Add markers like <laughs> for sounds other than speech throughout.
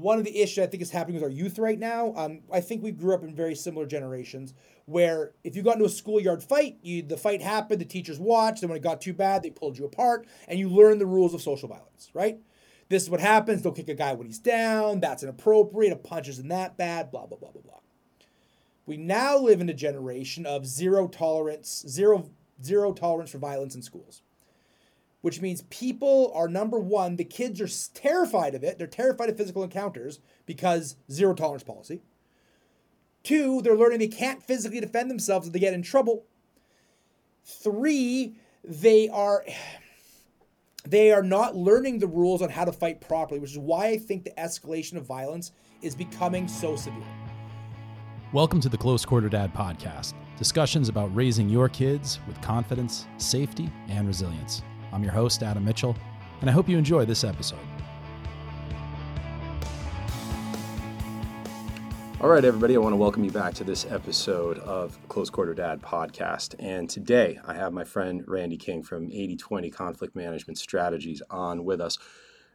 one of the issues I think is happening with our youth right now. Um, I think we grew up in very similar generations where if you got into a schoolyard fight, you the fight happened, the teachers watched, and when it got too bad, they pulled you apart, and you learned the rules of social violence, right? This is what happens. Don't kick a guy when he's down. That's inappropriate. A punch isn't that bad. Blah blah blah blah blah. We now live in a generation of zero tolerance, zero zero tolerance for violence in schools which means people are number one, the kids are terrified of it. They're terrified of physical encounters because zero tolerance policy. Two, they're learning they can't physically defend themselves if they get in trouble. Three, they are <sighs> they are not learning the rules on how to fight properly, which is why I think the escalation of violence is becoming so severe. Welcome to the Close Quarter Dad podcast. Discussions about raising your kids with confidence, safety, and resilience. I'm your host, Adam Mitchell, and I hope you enjoy this episode. All right, everybody, I want to welcome you back to this episode of Close Quarter Dad podcast. And today I have my friend Randy King from 8020 Conflict Management Strategies on with us.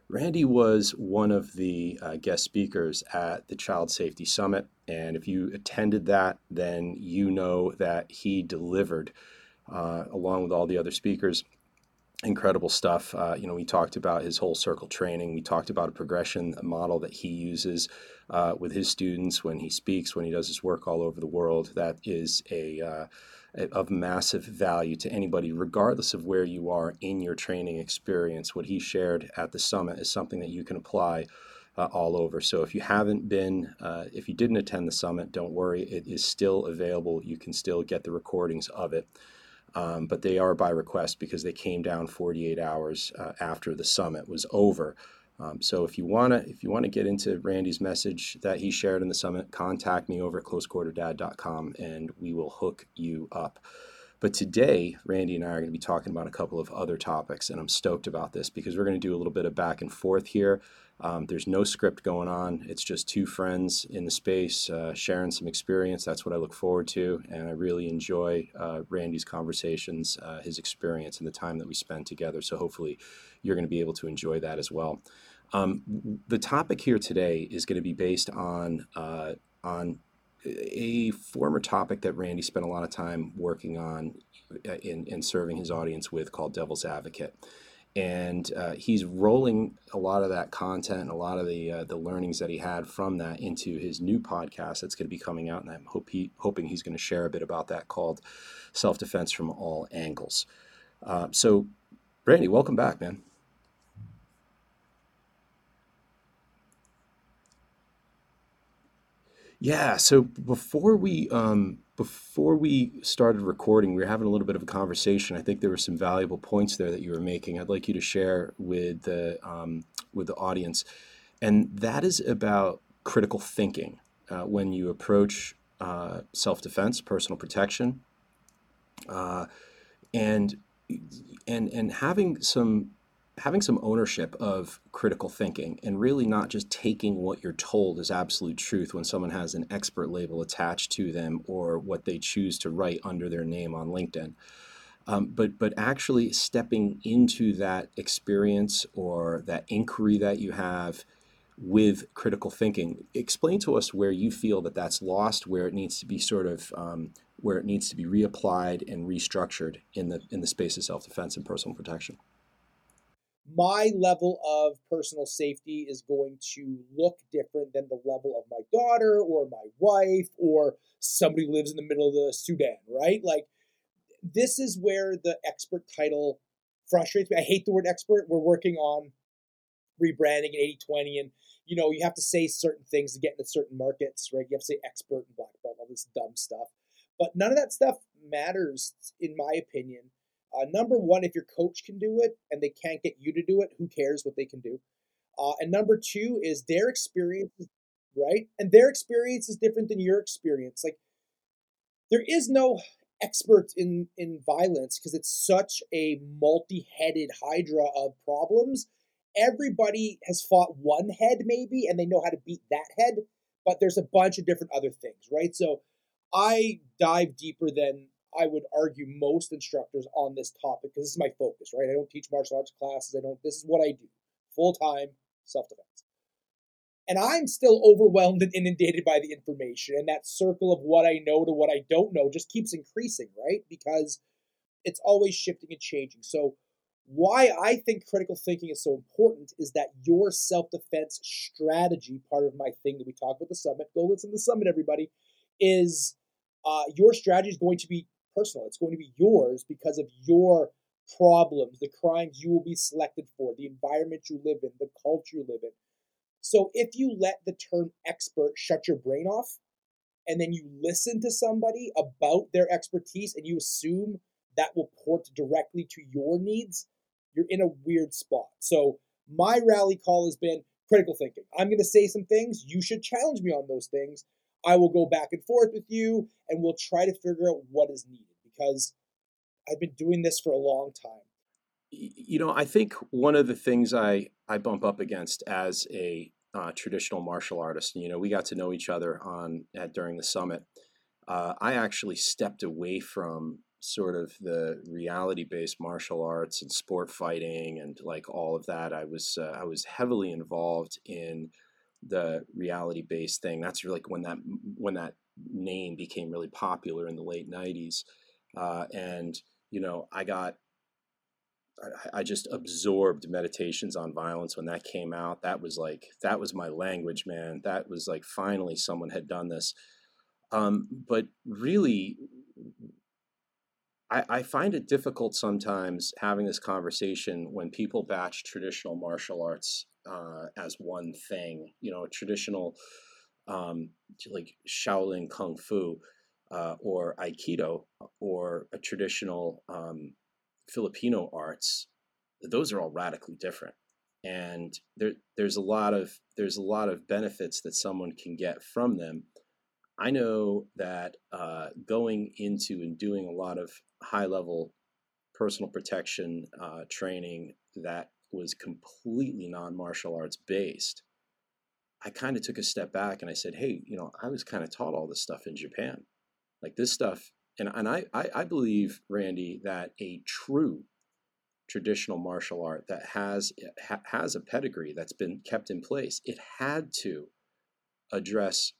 Randy was one of the uh, guest speakers at the Child Safety Summit. And if you attended that, then you know that he delivered, uh, along with all the other speakers, incredible stuff. Uh, you know, we talked about his whole circle training. We talked about a progression model that he uses uh, with his students when he speaks, when he does his work all over the world. That is a uh, of massive value to anybody, regardless of where you are in your training experience. What he shared at the summit is something that you can apply. Uh, all over. So if you haven't been, uh, if you didn't attend the summit, don't worry. It is still available. You can still get the recordings of it um, but they are by request because they came down 48 hours uh, after the summit was over. Um, so if you wanna if you wanna get into Randy's message that he shared in the summit, contact me over at closequarterdad.com and we will hook you up. But today, Randy and I are going to be talking about a couple of other topics, and I'm stoked about this because we're going to do a little bit of back and forth here. Um, there's no script going on. It's just two friends in the space uh, sharing some experience. That's what I look forward to. And I really enjoy uh, Randy's conversations, uh, his experience, and the time that we spend together. So hopefully you're going to be able to enjoy that as well. Um, the topic here today is going to be based on, uh, on a former topic that Randy spent a lot of time working on and, in, in serving his audience with called Devil's Advocate and uh, he's rolling a lot of that content, and a lot of the uh, the learnings that he had from that into his new podcast that's going to be coming out, and I'm hope he, hoping he's going to share a bit about that called "Self Defense from All Angles." Uh, so, Randy, welcome back, man. Yeah. So before we um, before we started recording, we were having a little bit of a conversation. I think there were some valuable points there that you were making. I'd like you to share with the um, with the audience, and that is about critical thinking uh, when you approach uh, self defense, personal protection, uh, and and and having some having some ownership of critical thinking and really not just taking what you're told as absolute truth when someone has an expert label attached to them or what they choose to write under their name on LinkedIn. Um, but but actually stepping into that experience or that inquiry that you have with critical thinking. Explain to us where you feel that that's lost, where it needs to be sort of um, where it needs to be reapplied and restructured in the in the space of self defense and personal protection my level of personal safety is going to look different than the level of my daughter or my wife or somebody who lives in the middle of the Sudan, right? Like, this is where the expert title frustrates me. I hate the word expert. We're working on rebranding in 80 20, and you know, you have to say certain things to get into certain markets, right? You have to say expert and black belt, all this dumb stuff. But none of that stuff matters, in my opinion uh, number one, if your coach can do it and they can't get you to do it, who cares what they can do? Uh, and number two is their experience, right? And their experience is different than your experience. Like there is no expert in in violence because it's such a multi-headed hydra of problems. Everybody has fought one head maybe, and they know how to beat that head. But there's a bunch of different other things, right? So I dive deeper than I would argue most instructors on this topic because this is my focus, right? I don't teach martial arts classes. I don't. This is what I do, full time self defense. And I'm still overwhelmed and inundated by the information. And that circle of what I know to what I don't know just keeps increasing, right? Because it's always shifting and changing. So, why I think critical thinking is so important is that your self defense strategy, part of my thing that we talk about the summit, go listen to the summit, everybody, is uh, your strategy is going to be personal. It's going to be yours because of your problems, the crimes you will be selected for, the environment you live in, the culture you live in. So if you let the term expert shut your brain off, and then you listen to somebody about their expertise and you assume that will port directly to your needs, you're in a weird spot. So my rally call has been critical thinking. I'm going to say some things. You should challenge me on those things. I will go back and forth with you and we'll try to figure out what is needed because I've been doing this for a long time. You know, I think one of the things I, I bump up against as a uh, traditional martial artist, you know, we got to know each other on at, during the summit. Uh, I actually stepped away from sort of the reality based martial arts and sport fighting and like all of that. I was uh, I was heavily involved in the reality based thing. That's really like when that when that name became really popular in the late '90s, uh, and you know I got I, I just absorbed meditations on violence when that came out. That was like that was my language, man. That was like finally someone had done this. Um, but really, I, I, find it difficult sometimes having this conversation when people batch traditional martial arts uh, as one thing. You know, traditional um, like Shaolin Kung Fu uh, or Aikido or a traditional um, Filipino arts. Those are all radically different, and there, there's a lot of there's a lot of benefits that someone can get from them. I know that uh, going into and doing a lot of high level personal protection uh, training that was completely non martial arts based, I kind of took a step back and I said, hey, you know, I was kind of taught all this stuff in Japan. Like this stuff, and, and I, I, I believe, Randy, that a true traditional martial art that has ha, has a pedigree that's been kept in place, it had to address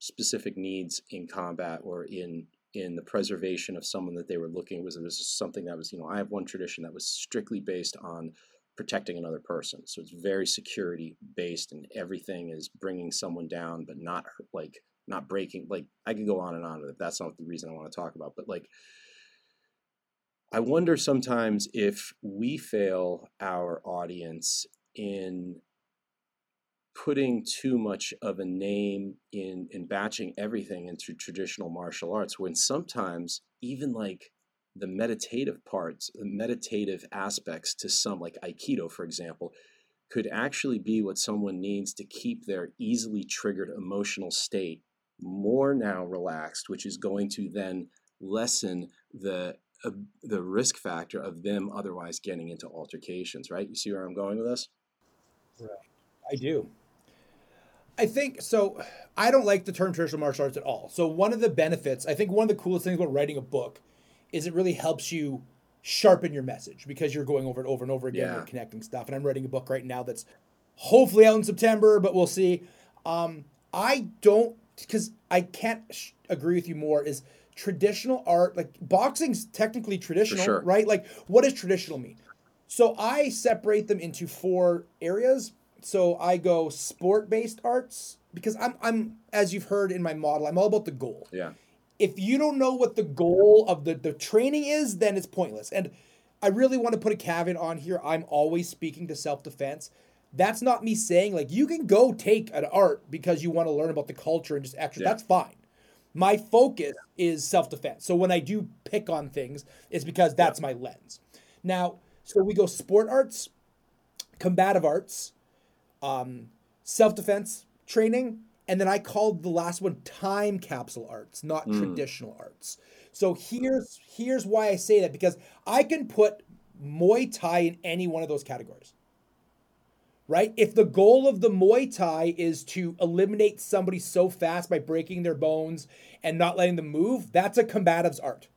specific needs in combat or in in the preservation of someone that they were looking was it was something that was you know I have one tradition that was strictly based on protecting another person. So it's very security based, and everything is bringing someone down, but not like not breaking. Like I could go on and on it. That's not the reason I want to talk about, but like. I wonder sometimes if we fail our audience in putting too much of a name in in batching everything into traditional martial arts when sometimes even like the meditative parts, the meditative aspects to some, like Aikido, for example, could actually be what someone needs to keep their easily triggered emotional state more now relaxed, which is going to then lessen the uh, the risk factor of them otherwise getting into altercations. Right? You see where I'm going with this? Right. I do. I think so. I don't like the term traditional martial arts at all. So one of the benefits, I think, one of the coolest things about writing a book is it really helps you sharpen your message because you're going over it over and over again yeah. and connecting stuff. And I'm writing a book right now that's hopefully out in September, but we'll see. Um, I don't because I can't sh- agree with you more. Is traditional art like boxing's technically traditional, sure. right? Like, what does traditional mean? So I separate them into four areas. So I go sport based arts because I'm I'm as you've heard in my model, I'm all about the goal. Yeah if you don't know what the goal of the, the training is, then it's pointless. And I really want to put a caveat on here. I'm always speaking to self defense. That's not me saying like you can go take an art because you want to learn about the culture and just extra. Yeah. That's fine. My focus is self defense. So when I do pick on things, it's because that's yeah. my lens. Now, so we go sport arts, combative arts, um, self defense training, and then I called the last one time capsule arts, not mm. traditional arts. So here's here's why I say that because I can put Muay Thai in any one of those categories. Right? If the goal of the Muay Thai is to eliminate somebody so fast by breaking their bones and not letting them move, that's a combative's art.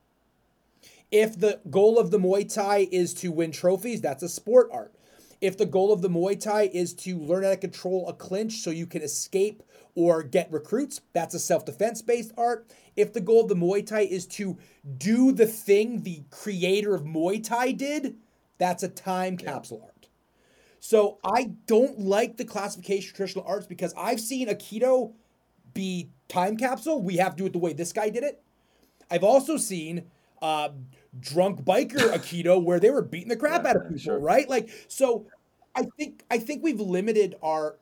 If the goal of the Muay Thai is to win trophies, that's a sport art. If the goal of the Muay Thai is to learn how to control a clinch so you can escape or get recruits, that's a self defense based art. If the goal of the Muay Thai is to do the thing the creator of Muay Thai did, that's a time capsule art. So I don't like the classification of traditional arts because I've seen Aikido be time capsule. We have to do it the way this guy did it. I've also seen uh, drunk biker Aikido where they were beating the crap Yeah, out of people, sure. right? Like so. I think I think we've limited our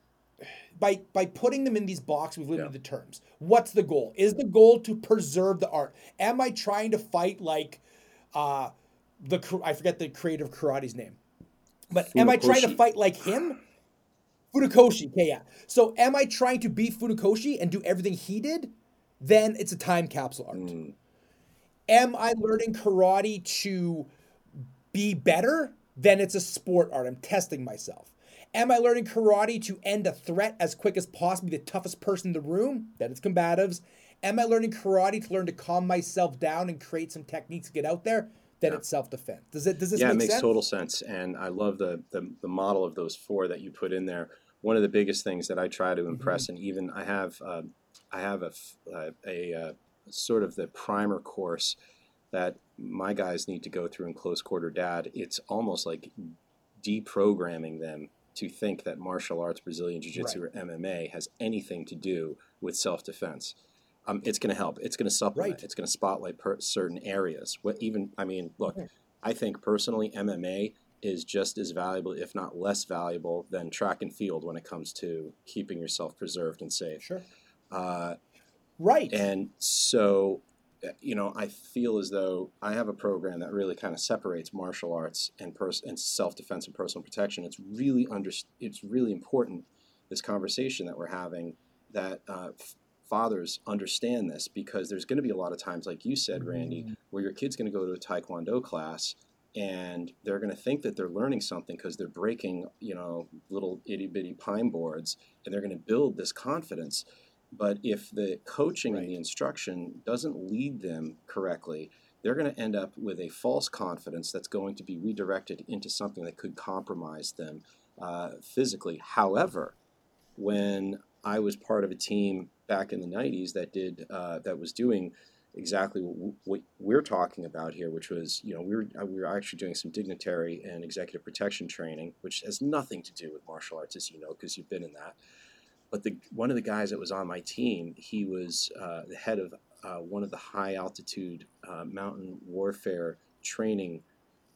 by by putting them in these boxes. We've limited Yeah. the terms. What's the goal? Is the goal to preserve the art? Am I trying to fight like uh, the I forget the creator of karate's name, but am I trying to fight like him? Funakoshi, okay, yeah. So am I trying to beat Funakoshi and do everything he did? Then it's a time capsule art. Mm, Am I learning karate to be better? Then it's a sport art. I'm testing myself. Am I learning karate to end a threat as quick as possible, be the toughest person in the room? Then it's combatives. Am I learning karate to learn to calm myself down and create some techniques to get out there? Then it's self defense. Does it? Does this yeah, make it makes sense? total sense, and I love the, the the model of those four that you put in there. One of the biggest things that I try to impress, and even I have uh, I have a uh, a uh, sort of the primer course that my guys need to go through in close quarter dad. It's almost like deprogramming them to think that martial arts, Brazilian Jiu Jitsu, or MMA has anything to do with self defense. Um, it's going to help. It's going to supplement. Right. It's going to spotlight per- certain areas. What even? I mean, look, Okay. I think personally, MMA is just as valuable, if not less valuable, than track and field when it comes to keeping yourself preserved and safe. Sure. Uh, Right. and so, uh, you know, I feel as though I have a program that really kind of separates martial arts and pers- and self defense and personal protection. It's really under it's really important this conversation that we're having that uh, f- fathers understand this because there's going to be a lot of times, like you said, Randy, where your kid's going to go to a taekwondo class and they're going to think that they're learning something because they're breaking, you know, little itty bitty pine boards, and they're going to build this confidence. But if the coaching and the instruction doesn't lead them correctly, they're going to end up with a false confidence that's going to be redirected into something that could compromise them uh, physically. However, when I was part of a team back in the '90s that did uh, that was doing exactly what, we're talking about here, which was you know we were uh, we were actually doing some dignitary and executive protection training, which has nothing to do with martial arts, as you know, because you've been in that. But the one of the guys that was on my team, he was uh, the head of uh, one of the high altitude uh, mountain warfare training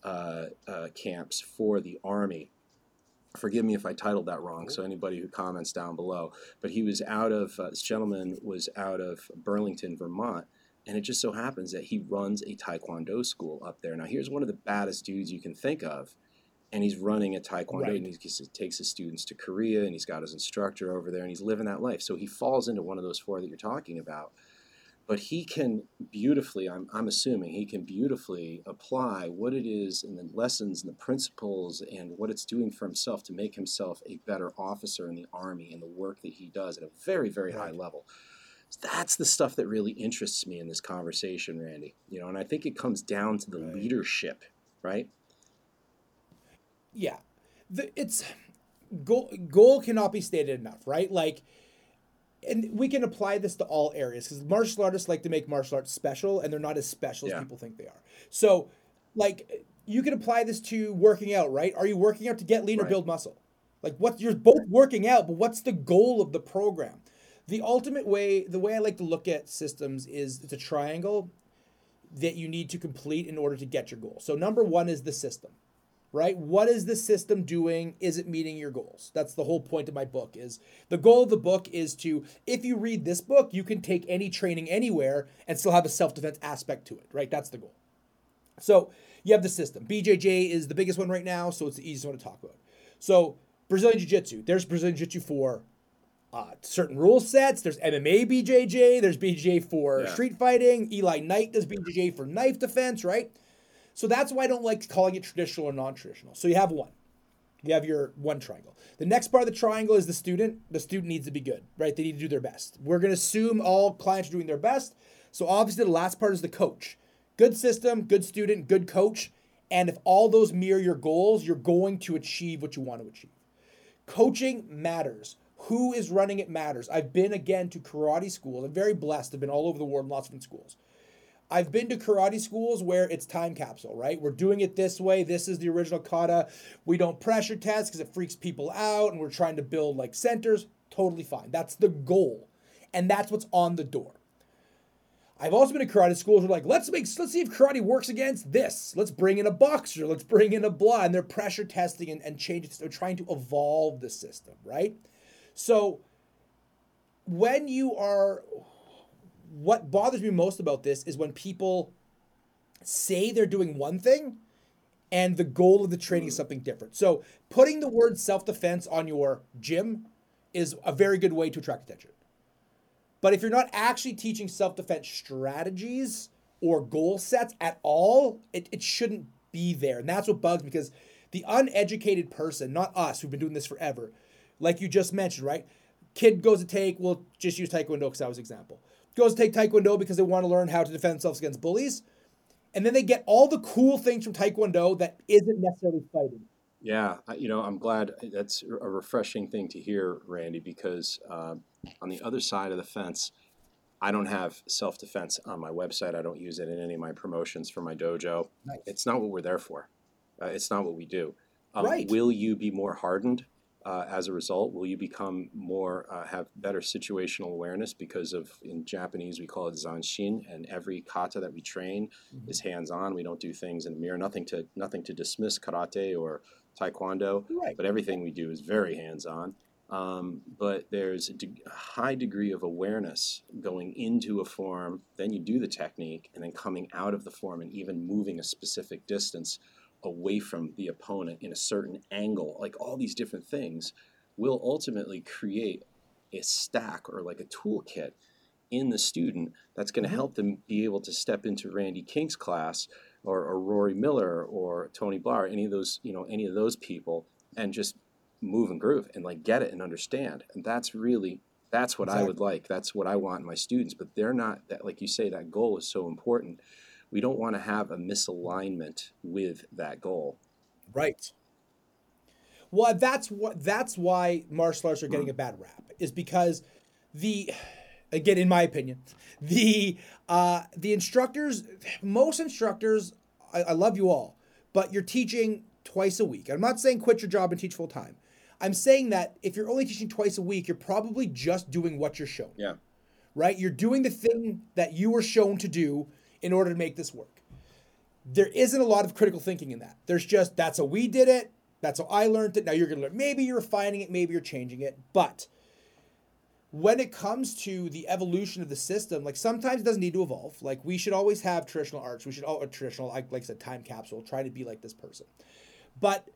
uh, uh, camps for the army. Forgive me if I titled that wrong. So anybody who comments down below, but he was out of uh, this gentleman was out of Burlington, Vermont, and it just so happens that he runs a taekwondo school up there. Now here's one of the baddest dudes you can think of, and he's running a taekwondo Right. and he takes his students to Korea and he's got his instructor over there and he's living that life. So he falls into one of those four that you're talking about. But he can beautifully, I'm, I'm assuming, he can beautifully apply what it is and the lessons and the principles and what it's doing for himself to make himself a better officer in the Army and the work that he does at a very, very high level. That's the stuff that really interests me in this conversation, Randy. You know, and I think it comes down to the Right. leadership, right? Yeah. The, it's goal goal cannot be stated enough right? Like and we can apply this to all areas because martial artists like to make martial arts special and they're not as special Yeah. as people think they are. So like you can apply this to working out right? Are you working out to get lean or build muscle? Like what you're both working out but what's the goal of the program? The ultimate way the way i like to look at systems is it's a triangle that you need to complete in order to get your goal. So number one is the system right what is the system doing is it meeting your goals that's the whole point of my book is the goal of the book is to if you read this book you can take any training anywhere and still have a self-defense aspect to it right that's the goal so you have the system bjj is the biggest one right now so it's the easiest one to talk about so brazilian jiu-jitsu there's brazilian jiu-jitsu for uh, certain rule sets. There's MMA BJJ. There's BJJ for Yeah. street fighting. Eli Knight does BJJ for knife defense, right? So that's why I don't like calling it traditional or non-traditional. So you have one. You have your one triangle. The next part of the triangle is the student. The student needs to be good, right? They need to do their best. We're going to assume all clients are doing their best. So obviously the last part is the coach. Good system, good student, good coach. And if all those mirror your goals, you're going to achieve what you want to achieve. Coaching matters. Who is running it matters. I've been again to karate schools. I'm very blessed. I've been all over the world in lots of different schools. I've been to karate schools where it's time capsule, right? We're doing it this way. This is the original kata. We don't pressure test because it freaks people out and we're trying to build like centers. Totally fine. That's the goal. And that's what's on the door. I've also been to karate schools where like, let's make let's see if karate works against this. Let's bring in a boxer, let's bring in a blah, and they're pressure testing and, and changing. They're trying to evolve the system, right? So when you are what bothers me most about this is when people say they're doing one thing and the goal of the training is hmm. something different. So putting the word self-defense on your gym is a very good way to attract attention. But if you're not actually teaching self defense strategies or goal sets at all, it, it shouldn't be there. And that's what bugs me because the uneducated person, not us who've been doing this forever, like you just mentioned, right? Kid goes to take, we'll just use Taekwondo because that was example. Goes to take Taekwondo because they want to learn how to defend themselves against bullies. And then they get all the cool things from Taekwondo that isn't necessarily fighting. Yeah, you know, I'm glad that's a refreshing thing to hear, Randy, because uh, on the other side of the fence, I don't have self defense on my website. I don't use it in any of my promotions for my dojo. Nice. It's not what we're there for. Uh, it's not what we do. Um, right. Will you be more hardened uh, as a result? Will you become more, uh, have better situational awareness because of, in Japanese, we call it zanshin, and every kata that we train mm-hmm. is hands on. We don't do things in the mirror. Nothing to, nothing to dismiss karate or taekwondo, right. but everything we do is very hands on. Um, but there's a, de- a, high degree of awareness going into a form, then you do the technique, and then coming out of the form and even moving a specific distance away from the opponent in a certain angle. Like all these different things will ultimately create a stack or like a toolkit in the student that's going to mm-hmm. help them be able to step into Randy King's class or, or Rory Miller or Tony Blauer, any of those, you know, any of those people, and just move and groove and like get it and understand. And that's really that's what exactly. I would like. That's what I want in my students. But they're not that like you say, that goal is so important. We don't want to have a misalignment with that goal. Right. Well, that's what that's why martial arts are getting mm. a bad rap, is because the again, in my opinion, the uh, the instructors, most instructors, I, I love you all, but you're teaching twice a week. I'm not saying quit your job and teach full time. I'm saying that if you're only teaching twice a week, you're probably just doing what you're shown. Yeah. Right? You're doing the thing that you were shown to do in order to make this work. There isn't a lot of critical thinking in that. There's just that's how we did it. That's how I learned it. Now you're to learn. Maybe you're refining it. Maybe you're changing it. But when it comes to the evolution of the system, like sometimes it doesn't need to evolve. Like we should always have traditional arts. We should all traditional, like, like I said, time capsule. Try to be like this person, but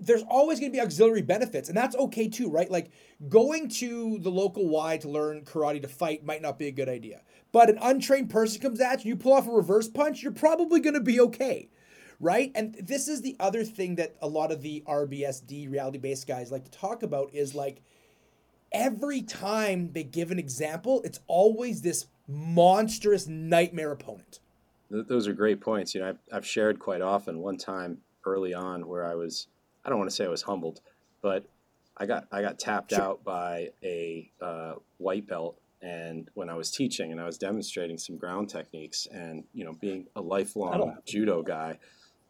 there's always going to be auxiliary benefits, and that's okay too, right? Like going to the local Y to learn karate to fight might not be a good idea, but an untrained person comes at you, you pull off a reverse punch, you're probably going to be okay right? And this is the other thing that a lot of the RBSD reality based guys like to talk about is like every time they give an example, it's always this monstrous nightmare opponent. Those are great points. You know, I've, I've shared quite often one time early on where I was, I don't want to say I was humbled, but I got I got tapped sure. out by a uh, white belt, and when I was teaching and I was demonstrating some ground techniques, and you know, being a lifelong judo guy,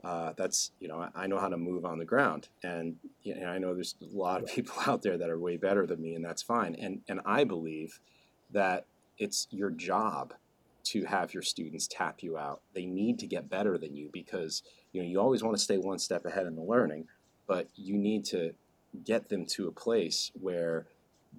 uh, that's you know I, I, know how to move on the ground, and you know, I know there's a lot of people out there that are way better than me, and that's fine. And and I believe that it's your job to have your students tap you out. They need to get better than you because you know you always want to stay one step ahead in the learning, but you need to get them to a place where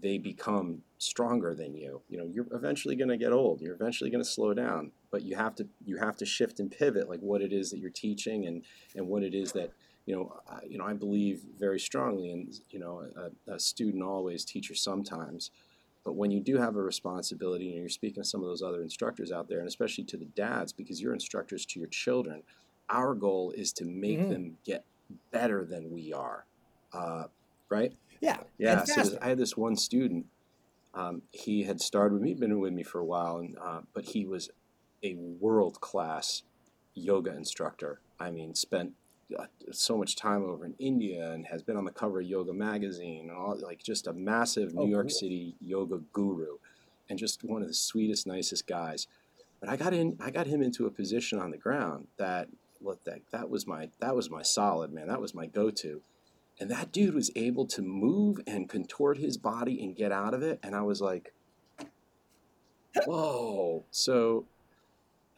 they become stronger than you. You know, you're eventually going to get old. You're eventually going to slow down, but you have to you have to shift and pivot like what it is that you're teaching and and what it is that you know I, you know I believe very strongly in you know a, a student always teacher sometimes. But when you do have a responsibility, and you're speaking to some of those other instructors out there, and especially to the dads, because you're instructors to your children, our goal is to make mm-hmm. them get better than we are, uh, right? Yeah. Yeah. So I had this one student. Um, he had started with me, been with me for a while, and uh, but he was a world class yoga instructor. I mean, spent uh, so much time over in India and has been on the cover of Yoga Magazine, and all, like just a massive New oh, York cool. City yoga guru, and just one of the sweetest, nicest guys. But I got in, I got him into a position on the ground that look that that was my that was my solid man, that was my go-to, and that dude was able to move and contort his body and get out of it, and I was like, whoa. So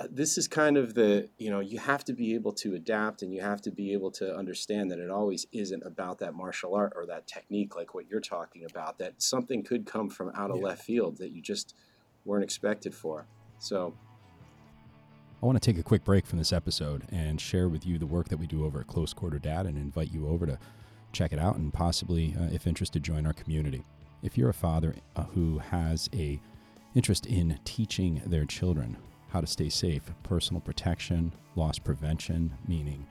uh, this is kind of the you know you have to be able to adapt and you have to be able to understand that it always isn't about that martial art or that technique like what you're talking about that something could come from out of yeah. left field that you just weren't expected for so I want to take a quick break from this episode and share with you the work that we do over at Close Quarter Dad and invite you over to check it out and possibly, uh, if interested, join our community. If you're a father uh, who has a interest in teaching their children how to stay safe, personal protection, loss prevention, meaning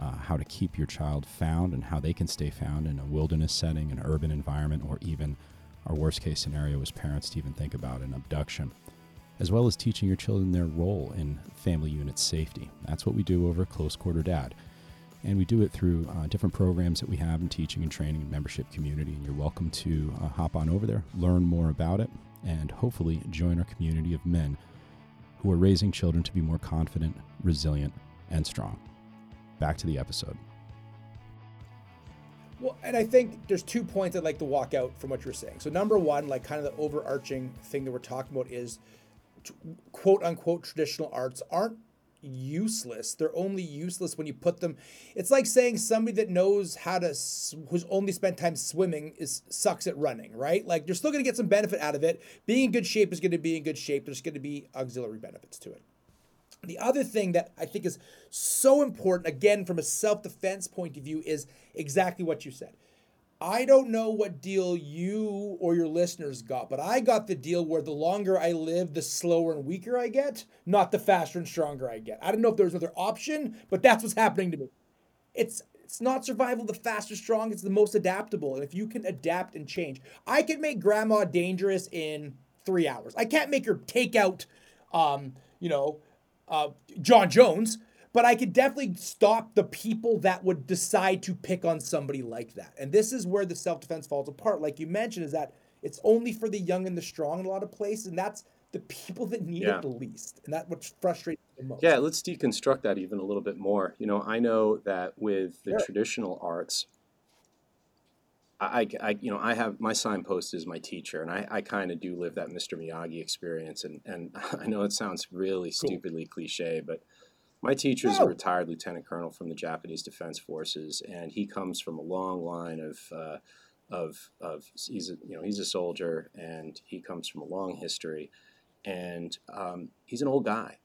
uh, how to keep your child found and how they can stay found in a wilderness setting, an urban environment, or even our worst case scenario as parents to even think about an abduction, as well as teaching your children their role in family unit safety. That's what we do over Close Quarter Dad. And we do it through uh, different programs that we have in teaching and training and membership community. And you're welcome to uh, hop on over there, learn more about it, and hopefully join our community of men who are raising children to be more confident, resilient, and strong. Back to the episode. Well, and I think there's two points I'd like to walk out from what you're saying. So, number one, like kind of the overarching thing that we're talking about is quote unquote traditional arts aren't useless. They're only useless when you put them. It's like saying somebody that knows how to, who's only spent time swimming, is sucks at running, right? Like you're still going to get some benefit out of it. Being in good shape is going to be in good shape. There's going to be auxiliary benefits to it. The other thing that I think is so important, again, from a self defense point of view, is exactly what you said. I don't know what deal you or your listeners got, but I got the deal where the longer I live, the slower and weaker I get, not the faster and stronger I get. I don't know if there's another option, but that's what's happening to me. It's it's not survival the faster strong, it's the most adaptable. And if you can adapt and change, I can make grandma dangerous in three hours. I can't make her take out um, you know, uh, Jon Jones, but I could definitely stop the people that would decide to pick on somebody like that. And this is where the self defense falls apart. Like you mentioned, is that it's only for the young and the strong in a lot of places, and that's the people that need yeah. it the least. And that what's frustrating the most. Yeah, let's deconstruct that even a little bit more. You know, I know that with the sure. traditional arts, I, I, you know, I have my signpost is my teacher, and I, I kind of do live that Mr. Miyagi experience, and and <laughs> I know it sounds really cool. stupidly cliche, but my teacher is a retired lieutenant colonel from the Japanese Defense Forces, and he comes from a long line of uh, of of he's a, you know he's a soldier, and he comes from a long history, and um, he's an old guy,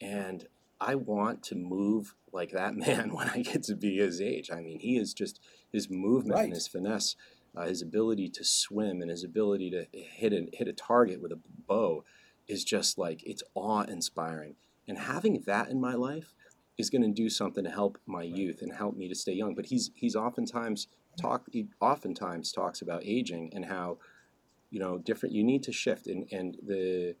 and I want to move like that <laughs> man when I get to be his age. I mean, he is just his movement right. and his finesse, uh, his ability to swim, and his ability to hit a, hit a target with a bow is just like it's awe inspiring and having that in my life is going to do something to help my youth and help me to stay young. But he's he's oftentimes talk he oftentimes talks about aging and how you know different you need to shift and and the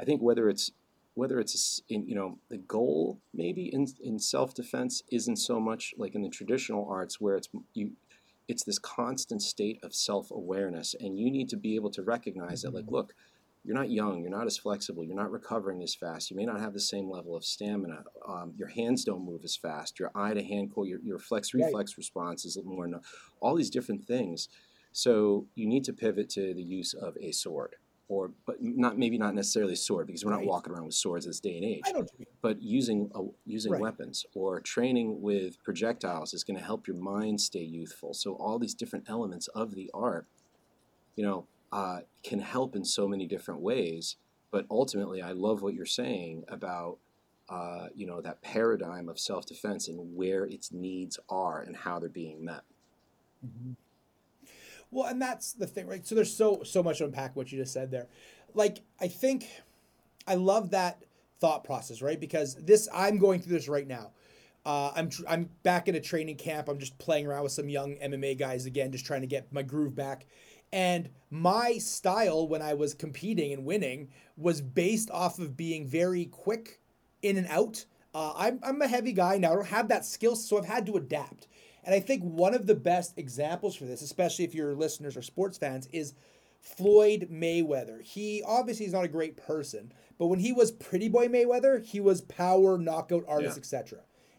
I think whether it's whether it's in you know the goal maybe in in self defense isn't so much like in the traditional arts where it's you it's this constant state of self awareness and you need to be able to recognize that like mm-hmm. look you're not young, you're not as flexible, you're not recovering as fast, you may not have the same level of stamina, um, your hands don't move as fast, your eye to hand core, your, your flex reflex right. response is a little more, all these different things. So you need to pivot to the use of a sword. Or, but not maybe not necessarily sword because we're not right. walking around with swords this day and age. I don't But using a, using right. weapons or training with projectiles is going to help your mind stay youthful. So all these different elements of the art, you know, uh, can help in so many different ways. But ultimately, I love what you're saying about uh, you know that paradigm of self-defense and where its needs are and how they're being met. Mm-hmm. Well, and that's the thing, right? So there's so so much to unpack what you just said there. Like I think I love that thought process, right? Because this I'm going through this right now. Uh, I'm tr- I'm back in a training camp. I'm just playing around with some young MMA guys again, just trying to get my groove back. And my style when I was competing and winning was based off of being very quick in and out. Uh, I'm, I'm a heavy guy now. I don't have that skill, so I've had to adapt. And I think one of the best examples for this, especially if your listeners are sports fans, is Floyd Mayweather. He obviously is not a great person, but when he was Pretty Boy Mayweather, he was power, knockout artist, Yeah. etc.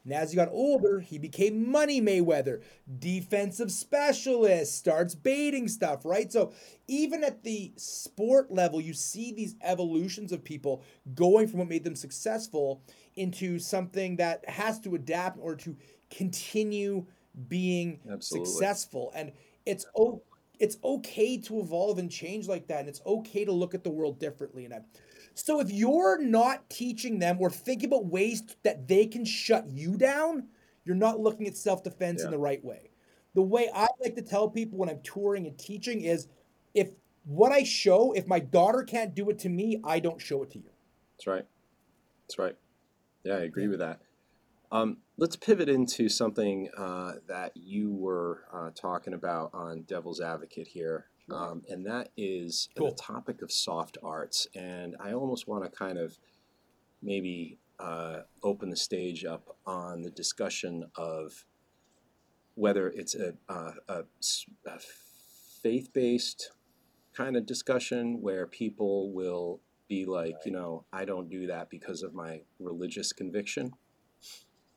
And as he got older, he became Money Mayweather, defensive specialist, starts baiting stuff, right? So even at the sport level, you see these evolutions of people going from what made them successful into something that has to adapt in order to continue being Absolutely. successful. And it's o- it's okay to evolve and change like that, and it's okay to look at the world differently. And I, so if you're not teaching them or thinking about ways that they can shut you down, you're not looking at self defense in the right way. The way I like to tell people when I'm touring and teaching is if what I show, if my daughter can't do it to me, I don't show it to you. That's right. That's right. Yeah, I agree with that. Um, let's pivot into something uh, that you were uh, talking about on Devil's Advocate here, um, and that is Cool. the topic of soft arts. And I almost want to kind of maybe uh, open the stage up on the discussion of whether it's a, uh, a a faith-based kind of discussion where people will be like, you know, I don't do that because of my religious conviction.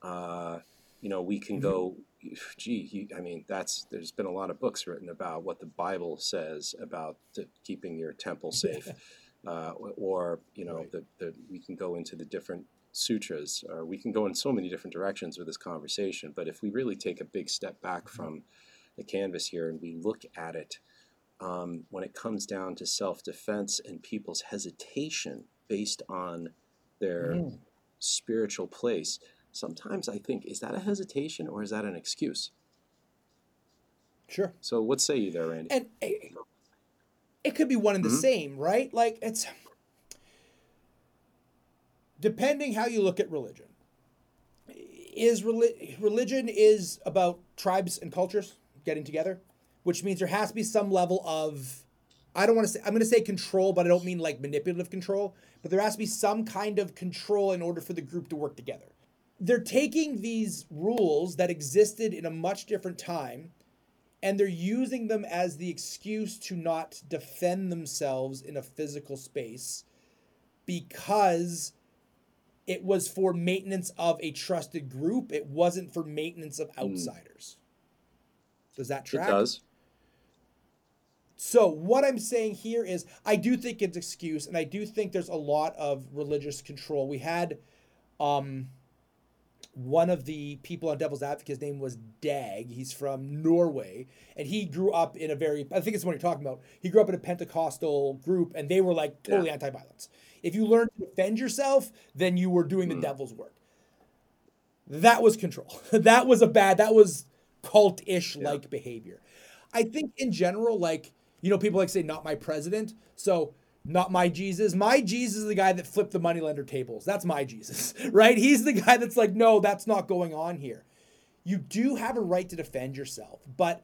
Uh, you know, we can go, gee, I mean, that's there's been a lot of books written about what the Bible says about keeping your temple <laughs> safe, uh, or you know, Right. the, the we can go into the different sutras, or we can go in so many different directions with this conversation. But if we really take a big step back from the canvas here and we look at it um, when it comes down to self defense and people's hesitation based on their Mm. spiritual place, sometimes I think, is that a hesitation or is that an excuse? Sure. So, what say you there, Randy? And it, it could be one and the Mhm. same, right? Like it's depending how you look at religion. Is reli- religion is about tribes and cultures getting together, which means there has to be some level of I don't want to say I'm going to say control, but I don't mean like manipulative control, but there has to be some kind of control in order for the group to work together. They're taking these rules that existed in a much different time and they're using them as the excuse to not defend themselves in a physical space because it was for maintenance of a trusted group. It wasn't for maintenance of outsiders. Does that Hmm. it track? does. So what I'm saying here is I do think it's excuse and I do think there's a lot of religious control. We had um one of the people on Devil's Advocate, his name was Dag. He's from Norway, and he grew up in a very, I think it's the one you're talking about. He grew up in a Pentecostal group, and they were like totally Yeah. anti violence. If you learned to defend yourself, then you were doing the Hmm. devil's work. That was control. <laughs> that was a bad, that was cult ish like behavior. I think in general, like, you know, people like say, not my president. So, not my Jesus. My Jesus is the guy that flipped the moneylender tables. That's my Jesus, <laughs> right? He's the guy that's like, no, that's not going on here. You do have a right to defend yourself, but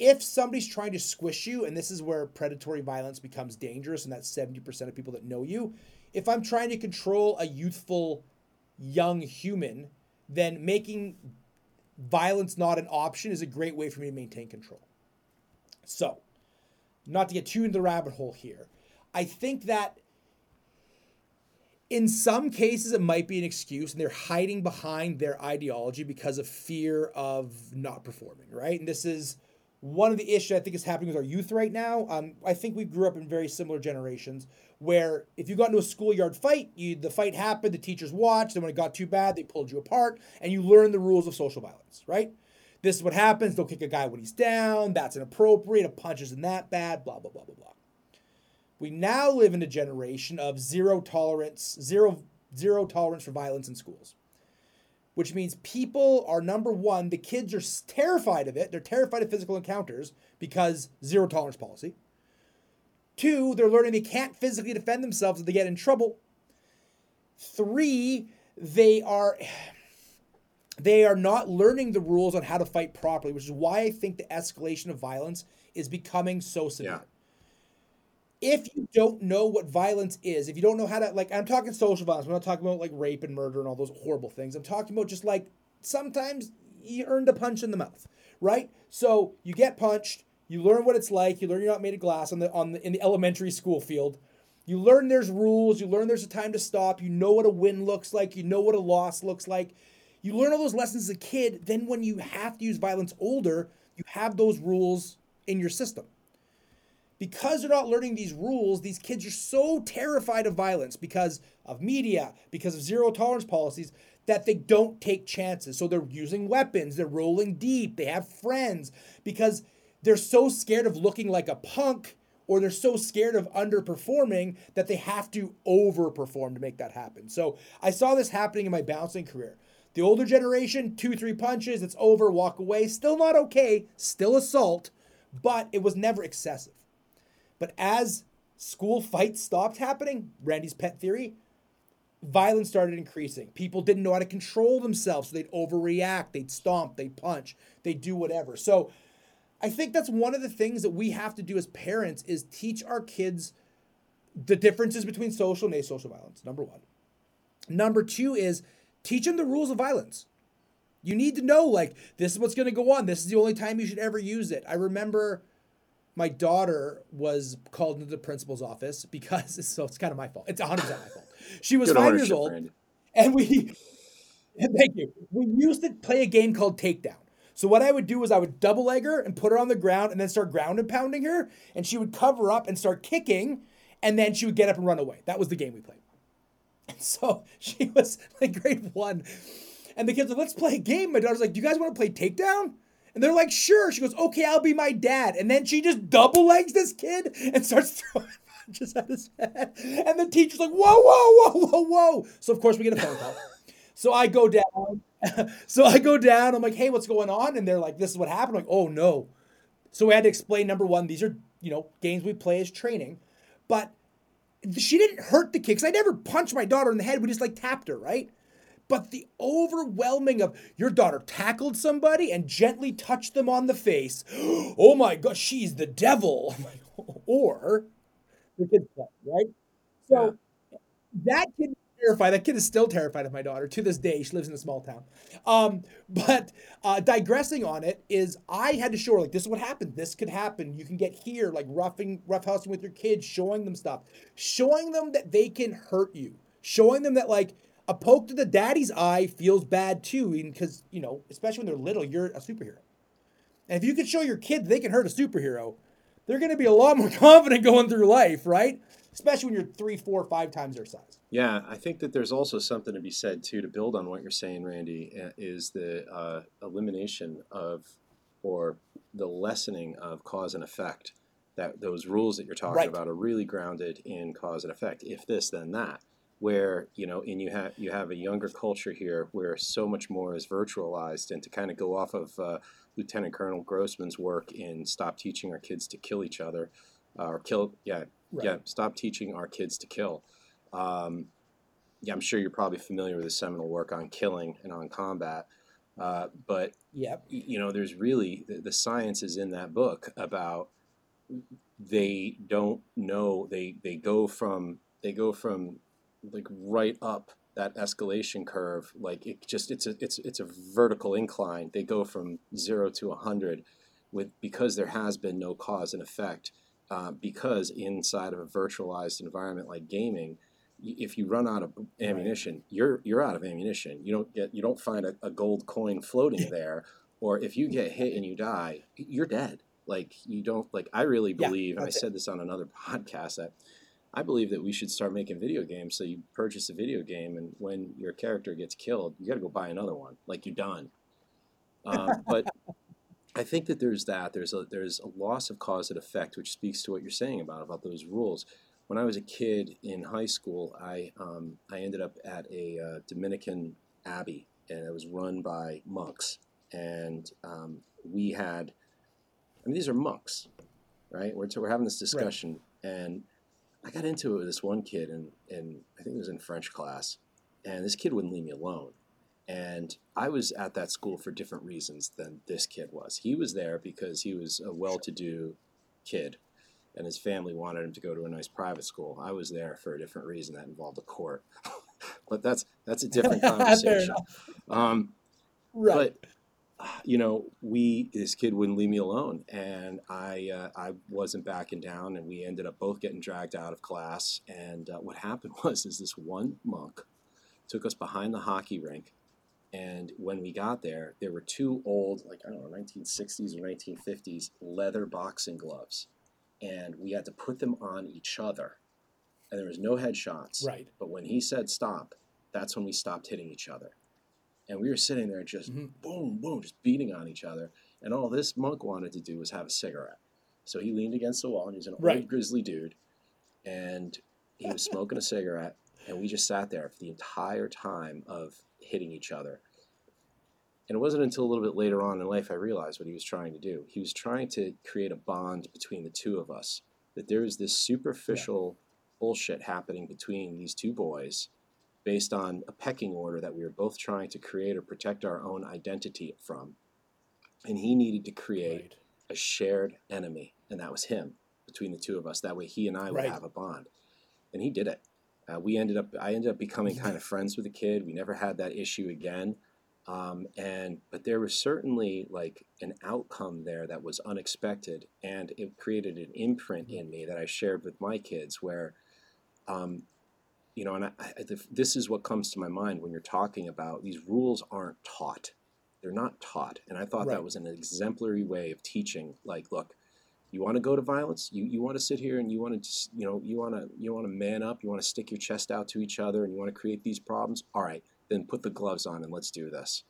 if somebody's trying to squish you, and this is where predatory violence becomes dangerous, and that's 70% of people that know you, if I'm trying to control a youthful young human, then making violence not an option is a great way for me to maintain control. So, not to get too into the rabbit hole here, I think that in some cases it might be an excuse and they're hiding behind their ideology because of fear of not performing, right? And this is one of the issues I think is happening with our youth right now. Um, I think we grew up in very similar generations where if you got into a schoolyard fight, you the fight happened, the teachers watched, and when it got too bad, they pulled you apart, and you learned the rules of social violence, right? This is what happens. They'll kick a guy when he's down. That's inappropriate. A punch isn't that bad. Blah blah blah blah blah. We now live in a generation of zero tolerance, zero zero tolerance for violence in schools, which means people are number one. The kids are terrified of it. They're terrified of physical encounters because zero tolerance policy. Two, they're learning they can't physically defend themselves if they get in trouble. Three, they are they are not learning the rules on how to fight properly, which is why I think the escalation of violence is becoming so severe. Yeah. if you don't know what violence is, if you don't know how to like I'm talking social violence, I'm not talking about like rape and murder and all those horrible things. I'm talking about just like sometimes you earned a punch in the mouth, right? So you get punched, you learn what it's like, you learn you're not made of glass on the on the in the elementary school field. You learn there's rules, you learn there's a time to stop, you know what a win looks like, you know what a loss looks like. You learn all those lessons as a kid, then when you have to use violence older, you have those rules in your system. Because they're not learning these rules, these kids are so terrified of violence because of media, because of zero tolerance policies, that they don't take chances. So they're using weapons, they're rolling deep, they have friends because they're so scared of looking like a punk or they're so scared of underperforming that they have to overperform to make that happen. So I saw this happening in my bouncing career. The older generation, two, three punches, it's over, walk away. Still not okay, still assault, but it was never excessive. But as school fights stopped happening, Randy's pet theory, violence started increasing. People didn't know how to control themselves, so they'd overreact, they'd stomp, they'd punch, they'd do whatever. So I think that's one of the things that we have to do as parents is teach our kids the differences between social and asocial violence. Number 1. Number 2 is teach them the rules of violence. You need to know like this is what's going to go on. This is the only time you should ever use it. I remember my daughter was called into the principal's office because <laughs> so it's kind of my fault. It's 100% my fault. She was Good 5 years old and we <laughs> thank you. We used to play a game called Takedown. So what I would do is I would double leg her and put her on the ground and then start ground and pounding her, and she would cover up and start kicking, and then she would get up and run away. That was the game we played. <laughs> And so she was like grade one, and the kids like, let's play a game. My daughter's like, do you guys want to play takedown? And they're like, sure. She goes, okay, I'll be my dad. And then she just double legs this kid and starts <laughs> throwing punches at his head. And the teacher's like, whoa, whoa, whoa, whoa, whoa. So of course we get a phone call. So I go down. <laughs> so I go down. I'm like, hey, what's going on? And they're like, this is what happened. I'm like, oh no. So we had to explain number one, these are, you know, games we play as training. But she didn't hurt the kid because I never punched my daughter in the head. We just like tapped her, right? But the overwhelming of your daughter tackled somebody and gently touched them on the face. <gasps> Oh my gosh, she's the devil. <laughs> Or the kid's right? So that kid terrified. That kid is still terrified of my daughter to this day. She lives in a small town. Um, but uh, digressing on it is, I had to show her like this is what happened. This could happen. You can get here, like roughing, roughhousing with your kids, showing them stuff, showing them that they can hurt you, showing them that like a poke to the daddy's eye feels bad too, because you know, especially when they're little, you're a superhero. And if you can show your kid they can hurt a superhero, they're going to be a lot more <laughs> confident going through life, right? Especially when you're three, four, five times their size. Yeah, I think that there's also something to be said too to build on what you're saying, Randy, uh, is the uh, elimination of or the lessening of cause and effect. That those rules that you're talking Right. about are really grounded in cause and effect. If this, then that. Where you know, and you have you have a younger culture here where so much more is virtualized, and to kind of go off of uh, Lieutenant Colonel Grossman's work in "Stop Teaching Our Kids to Kill Each Other," uh, or kill, yeah, Right. yeah, stop teaching our kids to kill. Um, yeah, I'm sure you're probably familiar with the seminal work on killing and on combat. Uh, but Yep. you know, there's really the, the science is in that book about they don't know they they go from they go from like right up that escalation curve like it just it's a it's it's a vertical incline they go from zero to a hundred with because there has been no cause and effect uh, because inside of a virtualized environment like gaming if you run out of ammunition you're you're out of ammunition. You don't get you don't find a, a gold coin floating <laughs> there or if you get hit and you die you're dead. Like you don't like i really Yeah, believe and i said this on another <laughs> podcast that i believe that we should start making video games. So you purchase a video game and when your character gets killed you got to go buy another one. Like you're done. Um, but <laughs> I think that there's that. There's a there's a loss of cause and effect, which speaks to what you're saying about about those rules. When I was a kid in high school, I um, I ended up at a uh, Dominican abbey, and it was run by monks. And um, we had, I mean, these are monks, right? We're we're having this discussion, and I got into it with this one kid, and and I think it was in French class, and this kid wouldn't leave me alone. And I was at that school for different reasons than this kid was. He was there because he was a well to do kid. and his family wanted him to go to a nice private school. I was there for a different reason that involved a court, <laughs> but that's that's a <laughs> different conversation. um, right. But you know, we this kid wouldn't leave me alone, and I uh, I wasn't backing down, and we ended up both getting dragged out of class. And uh, what happened <laughs> was, is this one monk took us behind the hockey rink, and when we got there, there were two old, like I don't know, 1960s or 1950s leather boxing gloves, and we had to put them on each other, and there was no headshots. Right. But when he said stop, that's when we stopped hitting each other and we were sitting there just mm-hmm. boom, boom, just beating on each other. And all this monk wanted to do was have a cigarette. So he leaned against the wall, and he was an right. old grizzly dude, and he was smoking a cigarette. And we just sat there for the entire time of hitting each other. And it wasn't until a little bit later on in life I realized what he was trying to do. He was trying to create a bond between the two of us. That there was this superficial yeah. bullshit happening between these two boys based on a pecking order that we were both trying to create or protect our own identity from. And he needed to create right. a shared enemy, and that was him between the two of us. That way, he and I would right. have a bond. And he did it. Uh, we ended up, I ended up becoming kind of friends with the kid. We never had that issue again. Um, and but there was certainly like an outcome there that was unexpected, and it created an imprint in me that I shared with my kids, where um, you know, and I, I, this is what comes to my mind when you're talking about these rules aren't taught. They're not taught. And I thought right. that was an exemplary way of teaching. Like, look, you want to go to violence? You, you want to sit here and you want to just, you know, you want to, you want to man up. You want to stick your chest out to each other and you want to create these problems. All right, then put the gloves on and let's do this.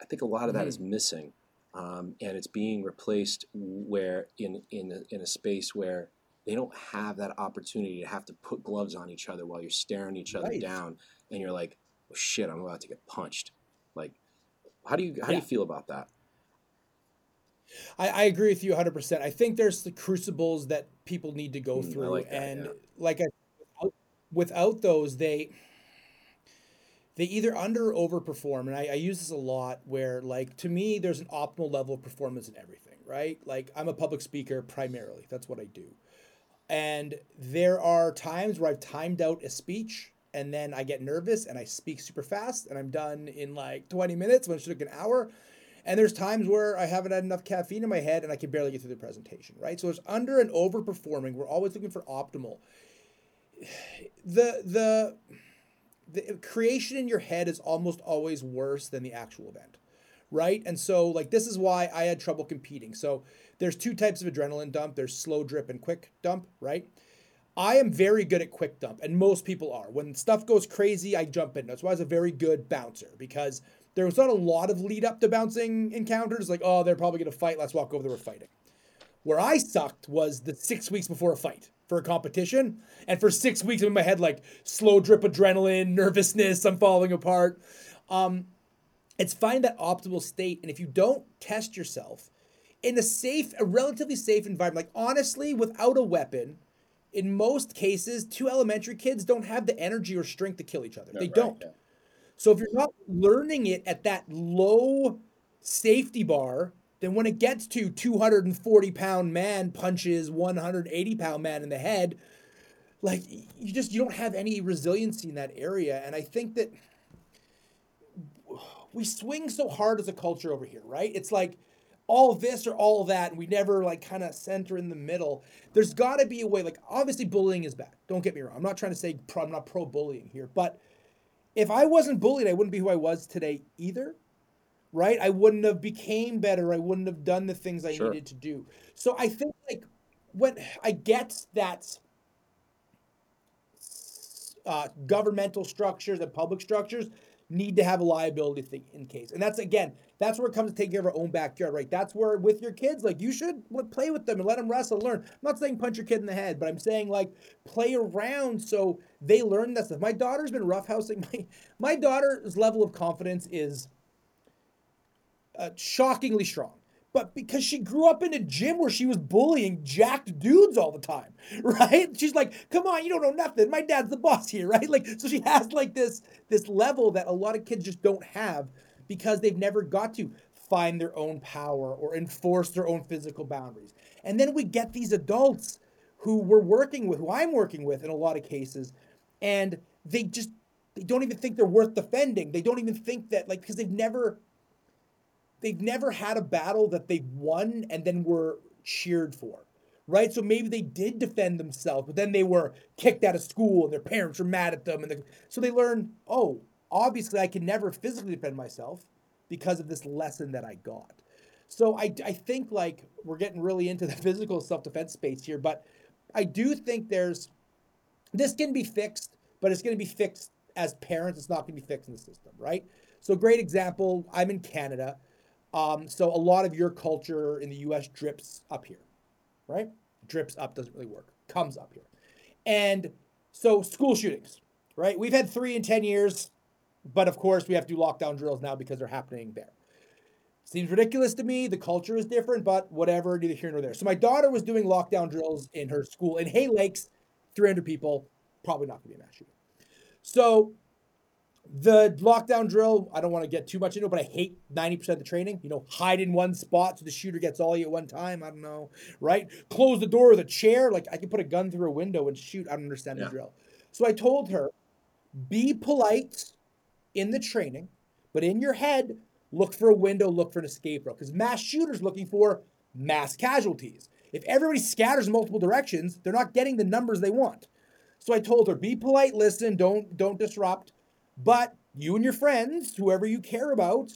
I think a lot of that mm-hmm. is missing. Um, and it's being replaced where in, in, a, in a space where they don't have that opportunity to have to put gloves on each other while you're staring each other right. down and you're like oh, shit i'm about to get punched like how do you how yeah. do you feel about that I, I agree with you 100% i think there's the crucibles that people need to go mm, through like that, and yeah. like I, without, without those they they either under or overperform and I, I use this a lot where like to me there's an optimal level of performance in everything right like i'm a public speaker primarily that's what i do and there are times where I've timed out a speech and then I get nervous and I speak super fast and I'm done in like 20 minutes when it should take an hour. And there's times where I haven't had enough caffeine in my head and I can barely get through the presentation, right? So it's under and overperforming. We're always looking for optimal. The the the creation in your head is almost always worse than the actual event right? And so like this is why I had trouble competing. So there's two types of adrenaline dump. There's slow drip and quick dump, right? I am very good at quick dump, and most people are. When stuff goes crazy, I jump in. That's why I was a very good bouncer because there was not a lot of lead up to bouncing encounters. Like, oh, they're probably gonna fight. Let's walk over. They were fighting. Where I sucked was the six weeks before a fight for a competition, and for six weeks I'm in my head like slow drip adrenaline, nervousness. I'm falling apart. Um, it's finding that optimal state. And if you don't test yourself in a safe, a relatively safe environment, like honestly, without a weapon, in most cases, two elementary kids don't have the energy or strength to kill each other. No, they right, don't. Yeah. So if you're not learning it at that low safety bar, then when it gets to 240 pound man punches 180 pound man in the head, like you just you don't have any resiliency in that area. And I think that we swing so hard as a culture over here, right? It's like all this or all that, and we never like kind of center in the middle. There's got to be a way. Like obviously, bullying is bad. Don't get me wrong. I'm not trying to say pro, I'm not pro bullying here, but if I wasn't bullied, I wouldn't be who I was today either. Right? I wouldn't have became better. I wouldn't have done the things I sure. needed to do. So I think like when I get that uh, governmental structures and public structures need to have a liability thing in case. And that's again, that's where it comes to taking care of our own backyard, right? That's where with your kids, like you should play with them and let them wrestle, learn. I'm not saying punch your kid in the head, but I'm saying like play around so they learn that stuff. My daughter's been roughhousing. <laughs> My my daughter's level of confidence is uh, shockingly strong but because she grew up in a gym where she was bullying jacked dudes all the time, <laughs> right? She's like, "Come on, you don't know nothing. My dad's the boss here, <laughs> right?" Like, so she has like this this level that a lot of kids just don't have because they've never got to find their own power or enforce their own physical boundaries. And then we get these adults who we're working with, who I'm working with in a lot of cases, and they just they don't even think they're worth defending. They don't even think that like because they've never they've never had a battle that they've won and then were cheered for. Right? So maybe they did defend themselves, but then they were kicked out of school and their parents were mad at them and so they learn, "Oh, obviously I can never physically defend myself because of this lesson that I got." So I I think like we're getting really into the <laughs> physical self-defense space here, but I do think there's this can be fixed, but it's going to be fixed as parents. It's not going to be fixed in the system, right? So, great example. I'm in Canada, um, so a lot of your culture in the U.S. drips up here, right? Drips up doesn't really work. Comes up here, and so school shootings, right? We've had three in ten years, but of course we have to do lockdown drills now because they're happening there. Seems ridiculous to me. The culture is different, but whatever, neither here nor there. So my daughter was doing lockdown drills in her school in Hay Lakes, 300 people, probably not going to be a mass shooting. So the lockdown drill, I don't want to get too much into it, but I hate 90% of the training. You know, hide in one spot so the shooter gets all you at one time. I don't know, right? Close the door with a chair. Like I can put a gun through a window and shoot. I don't understand yeah. the drill. So I told her, be polite in the training, but in your head, look for a window, look for an escape route. Because mass shooters looking for mass casualties. If everybody scatters in multiple directions, they're not getting the numbers they want. So I told her, be polite, listen, don't don't disrupt. But you and your friends, whoever you care about,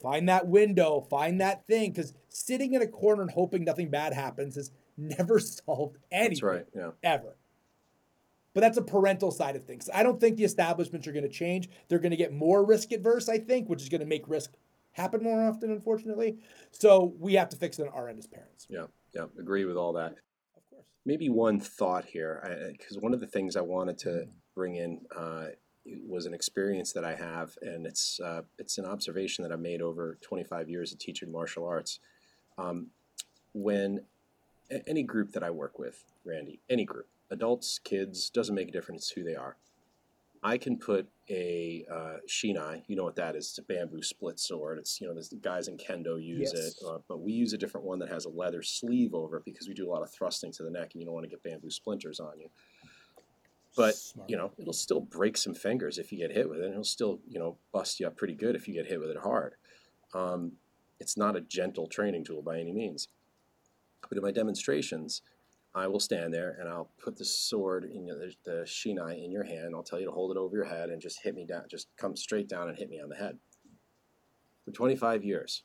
find that window, find that thing. Because sitting in a corner and hoping nothing bad happens has <laughs> never solved anything. That's right. Yeah. Ever. But that's a parental side of things. I don't think the establishments are going to change. They're going to get more risk adverse, I think, which is going to make risk happen more often, unfortunately. So we have to fix it on our end as parents. Yeah, yeah, agree with all that. Of course. Maybe one thought here, because one of the things I wanted to bring in uh, was an experience that I have, and it's uh, it's an observation that I've made over 25 years of teaching martial arts. Um, when any group that I work with, Randy, any group, adults, kids, doesn't make a difference who they are. I can put a uh, shinai. You know what that is? It's a bamboo split sword. It's you know the guys in kendo use yes. it, uh, but we use a different one that has a leather sleeve over it because we do a lot of thrusting to the neck, and you don't want to get bamboo splinters on you. But Smart. you know it'll still break some fingers if you get hit with it. And it'll still you know bust you up pretty good if you get hit with it hard. Um, it's not a gentle training tool by any means. But in my demonstrations, I will stand there and I'll put the sword in the, the shinai in your hand. I'll tell you to hold it over your head and just hit me down. Just come straight down and hit me on the head. For 25 years,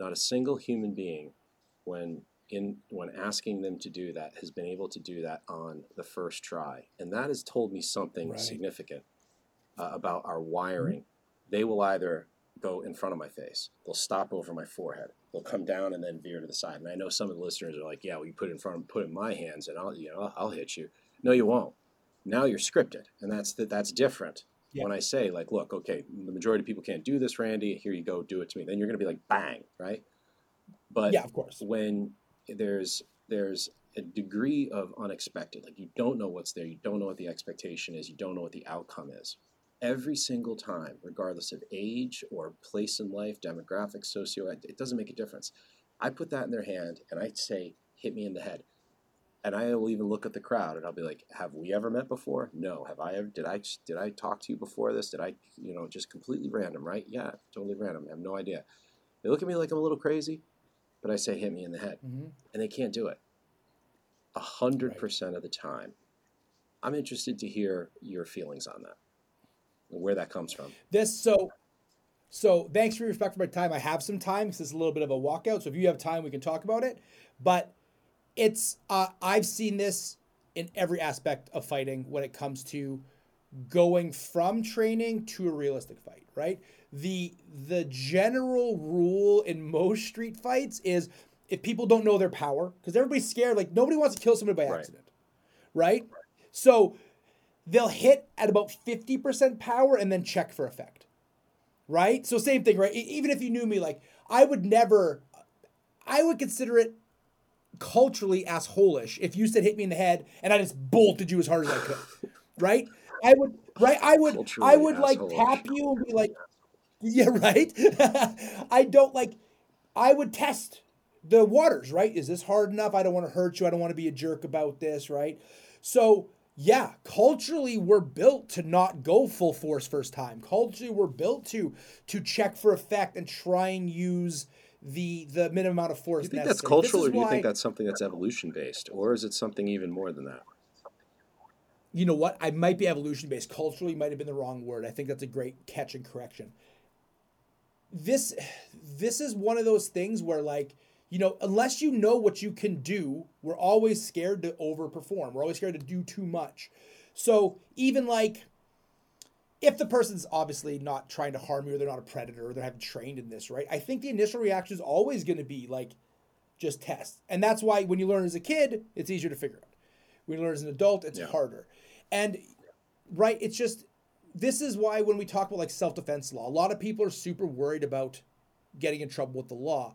not a single human being, when in when asking them to do that, has been able to do that on the first try, and that has told me something right. significant uh, about our wiring. Mm-hmm. They will either go in front of my face. They'll stop over my forehead. They'll come down and then veer to the side. And I know some of the listeners are like, "Yeah, well, you put it in front, of, put it in my hands, and I'll, you know, I'll hit you." No, you won't. Now you're scripted, and that's the, that's different. Yeah. When I say like, "Look, okay, the majority of people can't do this, Randy. Here you go, do it to me." Then you're going to be like, "Bang!" Right? But yeah, of course. When there's there's a degree of unexpected, like you don't know what's there, you don't know what the expectation is, you don't know what the outcome is every single time, regardless of age or place in life, demographics, socio, it doesn't make a difference. I put that in their hand and I say, hit me in the head. And I will even look at the crowd and I'll be like, have we ever met before? No. Have I ever, did I, did I talk to you before this? Did I, you know, just completely random, right? Yeah, totally random. I have no idea. They look at me like I'm a little crazy, but I say, hit me in the head. Mm-hmm. And they can't do it. A hundred percent of the time. I'm interested to hear your feelings on that where that comes from. This so so thanks for your respect for my time. I have some time because it's a little bit of a walkout. So if you have time, we can talk about it. But it's uh, I've seen this in every aspect of fighting when it comes to going from training to a realistic fight. Right. The the general rule in most street fights is if people don't know their power because everybody's scared. Like nobody wants to kill somebody by accident. Right. right? So they'll hit at about 50% power and then check for effect. Right? So same thing, right? Even if you knew me, like I would never I would consider it culturally assholish if you said hit me in the head and I just bolted you as hard as I could. <sighs> right? I would right I would culturally I would like tap you and be like yeah, right? <laughs> I don't like I would test the waters, right? Is this hard enough? I don't want to hurt you. I don't want to be a jerk about this, right? So, yeah, culturally we're built to not go full force first time. Culturally we're built to to check for effect and try and use the the minimum amount of force. Do you think necessary. that's cultural, or do you think that's something that's evolution based, or is it something even more than that? you know what? I might be evolution based. Culturally might have been the wrong word. I think that's a great catch and correction. This this is one of those things where like, you know, unless you know what you can do, we're always scared to overperform. We're always scared to do too much. So, even like if the person's obviously not trying to harm you or they're not a predator or they haven't trained in this, right? I think the initial reaction is always going to be like just test. And that's why when you learn as a kid, it's easier to figure out. When you learn as an adult, it's Yeah. harder. And right, it's just this is why when we talk about like self-defense law, a lot of people are super worried about getting in trouble with the law.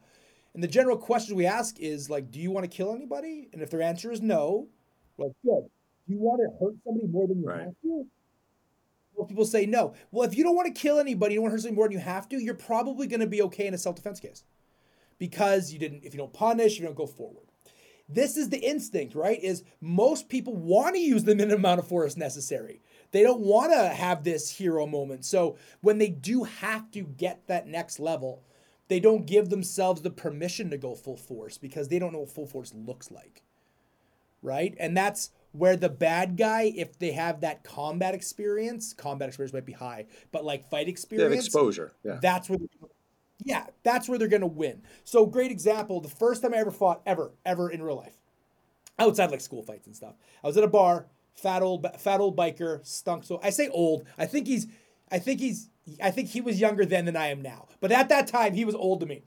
And the general question we ask is like, do you want to kill anybody? And if their answer is no, like, good. Do you want to hurt somebody more than you Right. have to? Most people say no. Well, if you don't want to kill anybody, you don't want to hurt somebody more than you have to, you're probably going to be okay in a self-defense case. Because you didn't, if you don't punish, you don't go forward. This is the instinct, right? Is most people want to use the minimum amount of force necessary. They don't want to have this hero moment. So when they do have to get that next level, they don't give themselves the permission to go full force because they don't know what full force looks like. Right? And that's where the bad guy, if they have that combat experience, combat experience might be high, but like fight experience, exposure. Yeah. that's where, yeah, that's where they're gonna win. So great example. The first time I ever fought, ever, ever in real life, outside like school fights and stuff. I was at a bar, fat old, fat old biker, stunk. So I say old. I think he's, I think he's, I think he was younger then than I am now. But at that time, he was old to me,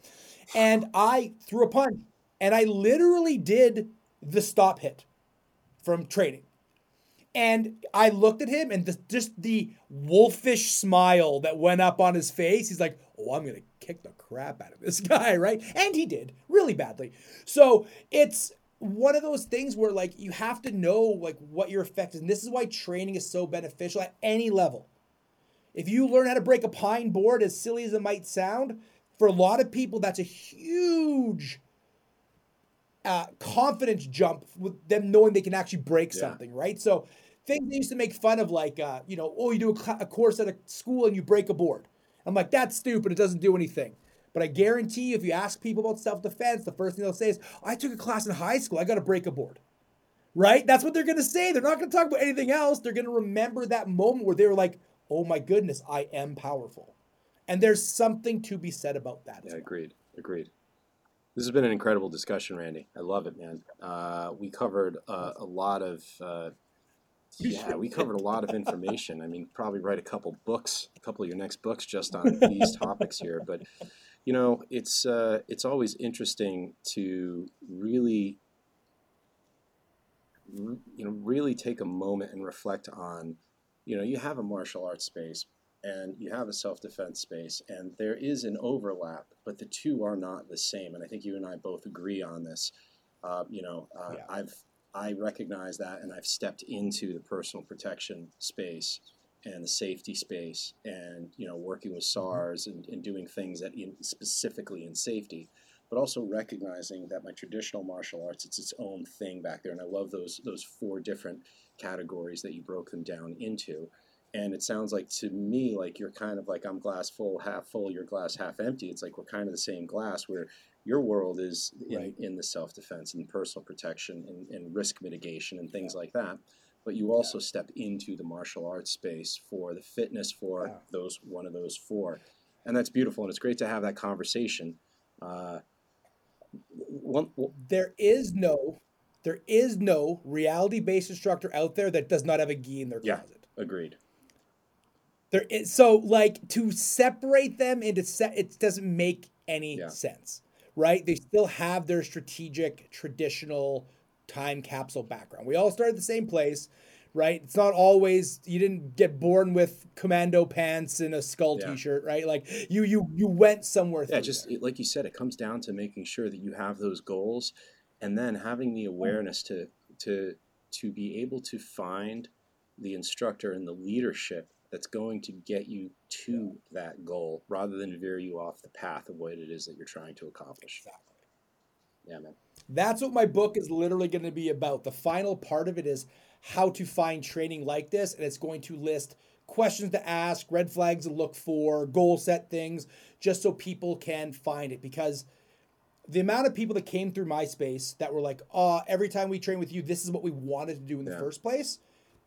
and I threw a punch, and I literally did the stop hit from training. And I looked at him, and the, just the wolfish smile that went up on his face. He's like, "Oh, I'm gonna kick the crap out of this <laughs> guy, right?" And he did really badly. So it's one of those things where like you have to know like what your effect is, and this is why training is so beneficial at any level. If you learn how to break a pine board, as silly as it might sound, for a lot of people, that's a huge uh, confidence jump with them knowing they can actually break Yeah. something, right? So things they used to make fun of, like, uh, you know, oh, you do a, cl- a course at a school and you break a board. I'm like, that's stupid. It doesn't do anything. But I guarantee you, if you ask people about self defense, the first thing they'll say is, I took a class in high school. I got to break a board. Right? That's what they're going to say. They're not going to talk about anything else. They're going to remember that moment where they were like, oh my goodness, I am powerful. And there's something to be said about that. Yeah, well. agreed. Agreed. This has been an incredible discussion, Randy. I love it, man. Uh, we covered uh, a lot of. Uh, yeah, we covered a lot of information. I mean, probably write a couple books, a couple of your next books just on <laughs> these topics here. But you know, it's uh, it's always interesting to really, you know, really take a moment and reflect on. You know, you have a martial arts space, and you have a self-defense space and there is an overlap but the two are not the same. And i think you and i both agree on this. Uh, you know uh, Yeah. i've i recognize that and i've stepped into the personal protection space and the safety space and you know working with sars and, and doing things that in specifically in safety but also recognizing that my traditional martial arts it's its own thing back there. And i love those those four different categories that you broke them down into. And it sounds like to me like you're kind of like i'm glass full half full you're glass half empty. It's like we're kind of the same glass where your world is in, Right. in the self-defense and personal protection and, and risk mitigation and things like that. But you also step into the martial arts space for the fitness for Yeah. those one of those four. And that's beautiful and it's great to have that conversation. Uh, one, one- there is no there is no reality based instructor out there that does not have a gi in their Yeah. closet. agreed There is so like to separate them into set it doesn't make any Yeah. sense. Right? They still have their strategic traditional time capsule background. We all started at the same place, right? It's not always you didn't get born with commando pants and a skull Yeah. t-shirt, right? Like you you you went somewhere Yeah, just there. like you said, it comes down to making sure that you have those goals, and then having the hmm. awareness to to to be able to find the instructor and the leadership that's going to get you to that goal rather than veer you off the path of what it is that you're trying to accomplish. Exactly. Yeah, man. That's what my book is literally going to be about. The final part of it is how to find training like this, and it's going to list questions to ask, red flags to look for, goal set things, just so people can find it. Because the amount of people that came through my space that were like, oh, every time we train with you, this is what we wanted to do in the Yeah. first place.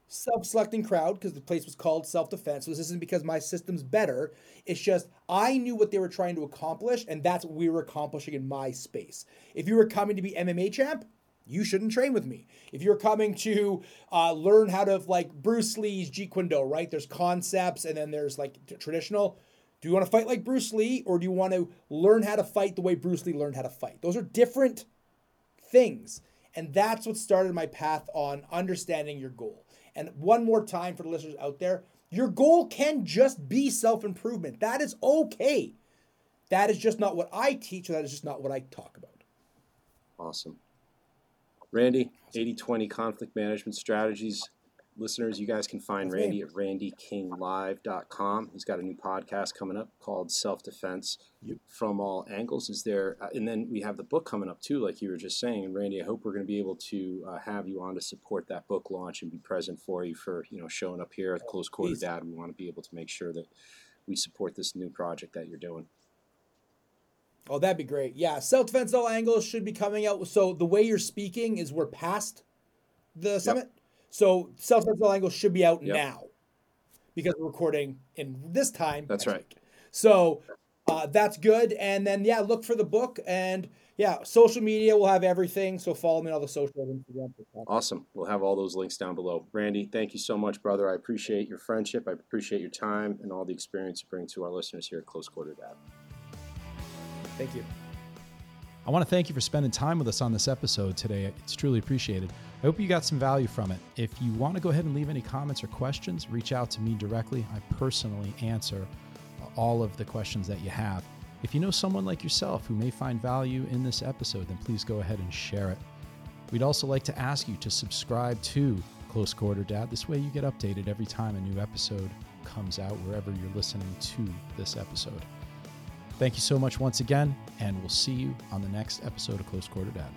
Self selecting crowd, because the place was called self defense. So this isn't because my system's better. It's just I knew what they were trying to accomplish, and that's what we were accomplishing in my space. If you were coming to be MMA champ, you shouldn't train with me. If you're coming to uh, learn how to like Bruce Lee's Jeet Kune Do, right? There's concepts and then there's like traditional. Do you want to fight like Bruce Lee or do you want to learn how to fight the way Bruce Lee learned how to fight? Those are different things. And that's what started my path on understanding your goal. And one more time for the listeners out there, your goal can just be self improvement. That is okay. That is just not what I teach, or that is just not what I talk about. Awesome. Randy, 80 20 conflict management strategies. Listeners, you guys can find That's me. Randy at randykinglive.com. He's got a new podcast coming up called Self Defense Yep. from All Angles. Is there, uh, and then we have the book coming up too, like you were just saying. And Randy, I hope we're going to be able to uh, have you on to support that book launch and be present for you for you know showing up here at Close Quarter. Dad. We want to be able to make sure that we support this new project that you're doing. Oh, that'd be great. Yeah, self defense all angles should be coming out. So the way you're speaking is we're past the summit. So self defense angle should be out Yep. now because we're recording in this time. That's next right. week. So uh, that's good. And then yeah, look for the book and yeah, social media will have everything. So follow me on all the social Instagram. Awesome. We'll have all those links down below. Randy, thank you so much, brother. I appreciate your friendship. I appreciate your time and all the experience you bring to our listeners here at Close Quarter Dad. Thank you. I want to thank you for spending time with us on this episode today. It's truly appreciated. I hope you got some value from it. If you want to go ahead and leave any comments or questions, reach out to me directly. I personally answer all of the questions that you have. If you know someone like yourself who may find value in this episode, then please go ahead and share it. We'd also like to ask you to subscribe to Close Quarter Dad. This way you get updated every time a new episode comes out, wherever you're listening to this episode. Thank you so much once again, and we'll see you on the next episode of Close Quarter Dad.